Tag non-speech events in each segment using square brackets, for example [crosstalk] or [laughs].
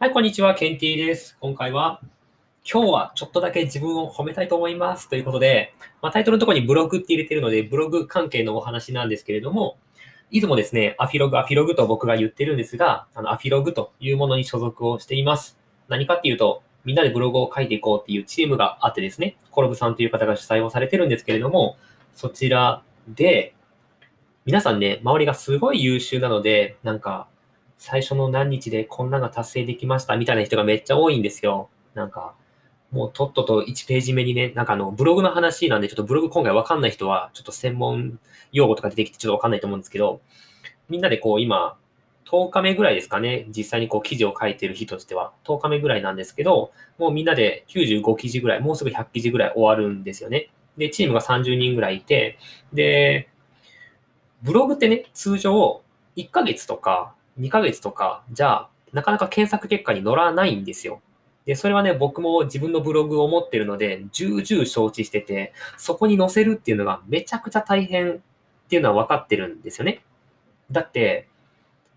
はい、こんにちは。ケンティーです。今回は、今日はちょっとだけ自分を褒めたいと思います。ということで、まあ、タイトルのところにブログって入れてるので、ブログ関係のお話なんですけれども、いつもですね、アフィログ、アフィログと僕が言ってるんですが、あのアフィログというものに所属をしています。何かっていうと、みんなでブログを書いていこうっていうチームがあってですね、コロブさんという方が主催をされてるんですけれども、そちらで、皆さんね、周りがすごい優秀なので、なんか、最初の何日でこんなが達成できましたみたいな人がめっちゃ多いんですよ。なんか、もうとっとと1ページ目にね、なんかあの、ブログの話なんで、ちょっとブログ今回わかんない人は、ちょっと専門用語とか出てきてちょっとわかんないと思うんですけど、みんなでこう今、10日目ぐらいですかね、実際にこう記事を書いてる日としては、10日目ぐらいなんですけど、もうみんなで95記事ぐらい、もうすぐ100記事ぐらい終わるんですよね。で、チームが30人ぐらいいて、で、ブログってね、通常1ヶ月とか2ヶ月とかじゃあなかなか検索結果に乗らないんですよ。で、それはね、僕も自分のブログを持ってるので、重々承知してて、そこに載せるっていうのがめちゃくちゃ大変っていうのは分かってるんですよね。だって、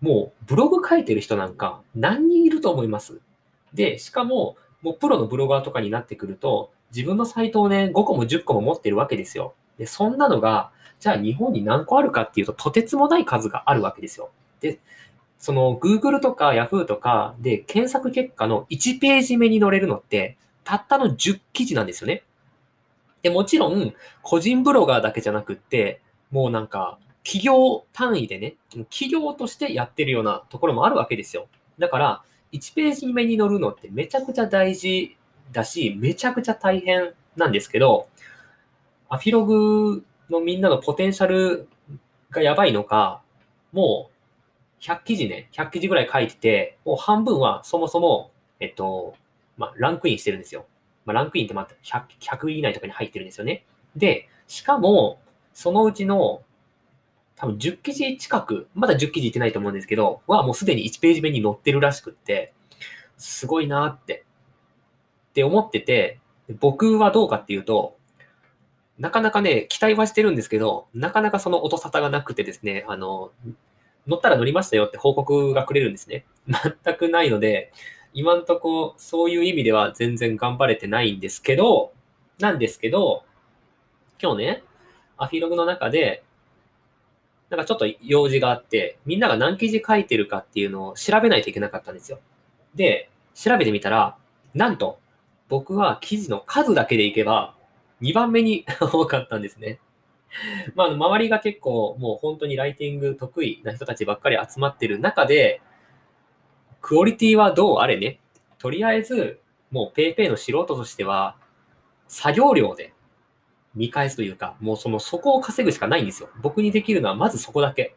もうブログ書いてる人なんか何人いると思います？で、しかも、もうプロのブロガーとかになってくると、自分のサイトをね、5個も10個も持ってるわけですよ。で、そんなのが、じゃあ日本に何個あるかっていうと、とてつもない数があるわけですよ。で、その Google とか Yahoo とかで検索結果の1ページ目に載れるのって、たったの10記事なんですよね。で、もちろん、個人ブロガーだけじゃなくって、もうなんか、企業単位でね、企業としてやってるようなところもあるわけですよ。だから、1ページ目に載るのってめちゃくちゃ大事だし、めちゃくちゃ大変なんですけど、アフィログのみんなのポテンシャルがやばいのか、もう100記事ね、100記事ぐらい書いてて、もう半分はそもそも、えっと、まあ、ランクインしてるんですよ。まあ、ランクインってまた 100, 100位以内とかに入ってるんですよね。で、しかも、そのうちの多分10記事近く、まだ10記事いってないと思うんですけど、はもうすでに1ページ目に載ってるらしくって、すごいなって、って思ってて、僕はどうかっていうと、なかなかね、期待はしてるんですけど、なかなかその音沙汰がなくてですね、あの、乗ったら乗りましたよって報告がくれるんですね。[laughs] 全くないので、今んとこそういう意味では全然頑張れてないんですけど、なんですけど、今日ね、アフィログの中で、なんかちょっと用事があって、みんなが何記事書いてるかっていうのを調べないといけなかったんですよ。で、調べてみたら、なんと、僕は記事の数だけでいけば、2番目に [laughs] 多かったんですね。[laughs] まあ、周りが結構もう本当にライティング得意な人たちばっかり集まってる中で、クオリティはどうあれね？とりあえず、もう PayPay の素人としては、作業量で見返すというか、もうそのそこを稼ぐしかないんですよ。僕にできるのはまずそこだけ。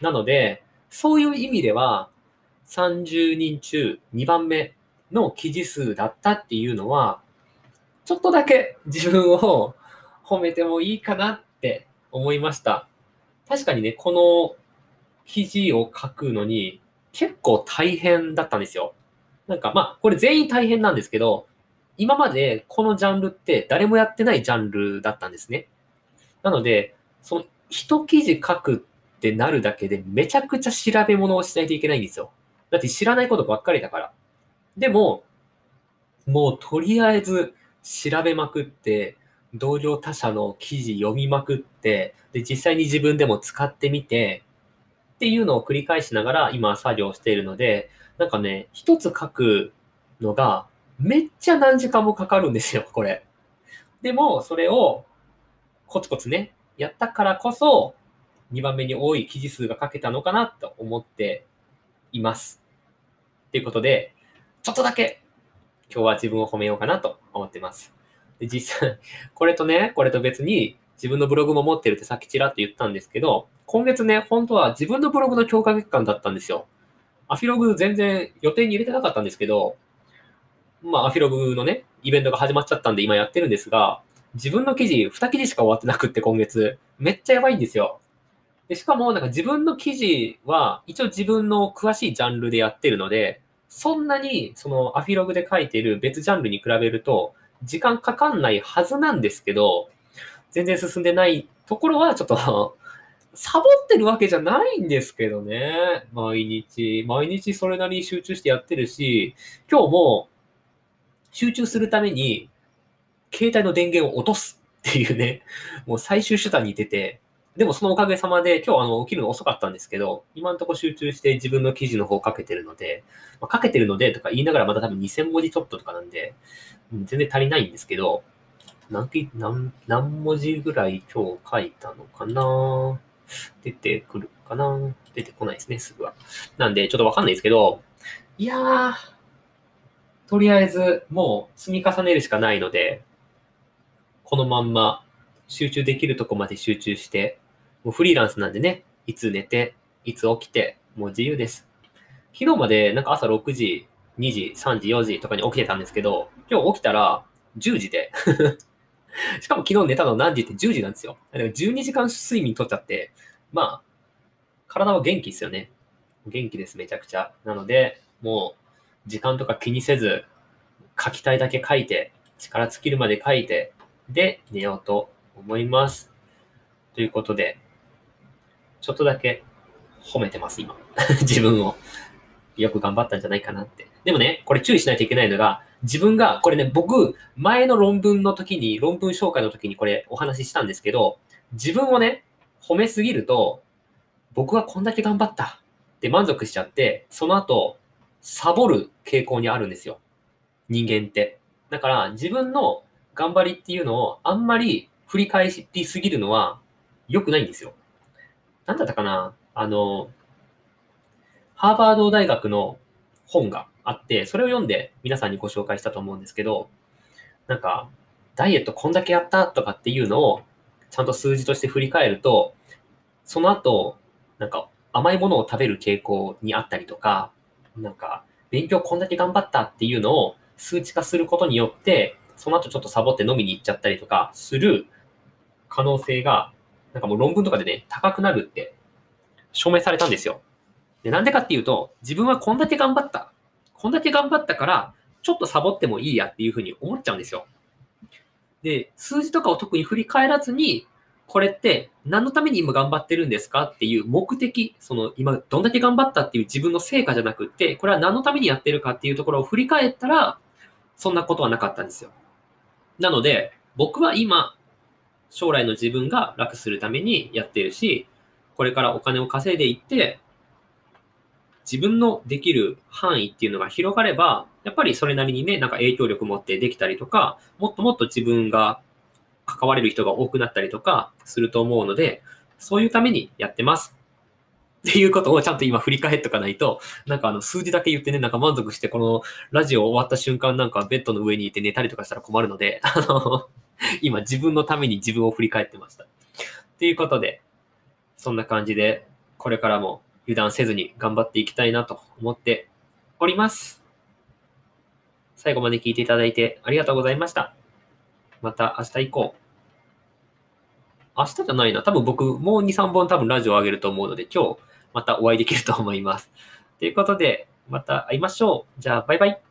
なので、そういう意味では、30人中2番目の記事数だったっていうのは、ちょっとだけ自分を褒めてもいいかなっって思いました。確かにね、この記事を書くのに結構大変だったんですよ。なんかまあ、これ全員大変なんですけど、今までこのジャンルって誰もやってないジャンルだったんですね。なので、その一記事書くってなるだけでめちゃくちゃ調べ物をしないといけないんですよ。だって知らないことばっかりだから。でも、もうとりあえず調べまくって、同僚他社の記事読みまくって、で、実際に自分でも使ってみて、っていうのを繰り返しながら今作業しているので、なんかね、一つ書くのがめっちゃ何時間もかかるんですよ、[laughs] これ。でも、それをコツコツね、やったからこそ、2番目に多い記事数が書けたのかなと思っています。ということで、ちょっとだけ今日は自分を褒めようかなと思ってます。で、実際、[laughs] これとね、これと別に自分のブログも持ってるってさっきちらっと言ったんですけど、今月ね、本当は自分のブログの強化月間だったんですよ。アフィログ全然予定に入れてなかったんですけど、まあ、アフィログのね、イベントが始まっちゃったんで今やってるんですが、自分の記事2記事しか終わってなくって今月、めっちゃやばいんですよ。でしかも、なんか自分の記事は、一応自分の詳しいジャンルでやってるので、そんなに、そのアフィログで書いてる別ジャンルに比べると、時間かかんないはずなんですけど、全然進んでないところは、ちょっと [laughs] サボってるわけじゃないんですけどね。毎日。毎日それなりに集中してやってるし、今日も集中するために、携帯の電源を落とすっていうね、もう最終手段に出て、でもそのおかげさまで、今日あの起きるの遅かったんですけど、今のところ集中して自分の記事の方をかけてるので、まあ、かけてるのでとか言いながらまた多分2000文字ちょっととかなんで、全然足りないんですけど、何何何文字ぐらい今日書いたのかな？出てくるかな？出てこないですね、すぐは。なんで、ちょっとわかんないですけど、いやー、とりあえず、もう積み重ねるしかないので、このまんま集中できるとこまで集中して、もうフリーランスなんでね、いつ寝て、いつ起きて、もう自由です。昨日までなんか朝6時、2時、3時、4時とかに起きてたんですけど、今日起きたら10時で [laughs] しかも昨日寝たの何時って10時なんですよ。だから12時間睡眠取っちゃって、まあ、体は元気ですよね。元気です、めちゃくちゃ。なので、もう、時間とか気にせず、書きたいだけ書いて、力尽きるまで書いて、で、寝ようと思います。ということで、ちょっとだけ褒めてます、今。[laughs] 自分を。よく頑張ったんじゃないかなって。でもね、これ注意しないといけないのが、自分が、これね、僕、前の論文の時に、論文紹介の時にこれお話ししたんですけど、自分をね、褒めすぎると、僕はこんだけ頑張ったって満足しちゃって、その後、サボる傾向にあるんですよ。人間って。だから、自分の頑張りっていうのをあんまり振り返りすぎるのは良くないんですよ。なんだったかな？あの、ハーバード大学の本があって、それを読んで皆さんにご紹介したと思うんですけど、なんか、ダイエットこんだけやったとかっていうのを、ちゃんと数字として振り返ると、その後、なんか甘いものを食べる傾向にあったりとか、なんか、勉強こんだけ頑張ったっていうのを数値化することによって、その後ちょっとサボって飲みに行っちゃったりとかする可能性が、なんかもう論文とかでね、高くなるって証明されたんですよ。で、なんでかっていうと、自分はこんだけ頑張った。こんだけ頑張ったから、ちょっとサボってもいいやっていうふうに思っちゃうんですよ。で、数字とかを特に振り返らずに、これって何のために今頑張ってるんですかっていう目的、その今どんだけ頑張ったっていう自分の成果じゃなくって、これは何のためにやってるかっていうところを振り返ったら、そんなことはなかったんですよ。なので、僕は今、将来の自分が楽するためにやってるし、これからお金を稼いでいって、自分のできる範囲っていうのが広がれば、やっぱりそれなりにね、なんか影響力持ってできたりとか、もっともっと自分が関われる人が多くなったりとかすると思うので、そういうためにやってます。っていうことをちゃんと今振り返っとかないと、なんかあの数字だけ言ってね、なんか満足してこのラジオ終わった瞬間なんかベッドの上にいて寝たりとかしたら困るので、あの、[laughs] 今自分のために自分を振り返ってました。ということで、そんな感じで、これからも油断せずに頑張っていきたいなと思っております。最後まで聞いていただいてありがとうございました。また明日以降。明日じゃないな。多分僕もう2、3本多分ラジオを上げると思うので、今日またお会いできると思います。ということで、また会いましょう。じゃあ、バイバイ。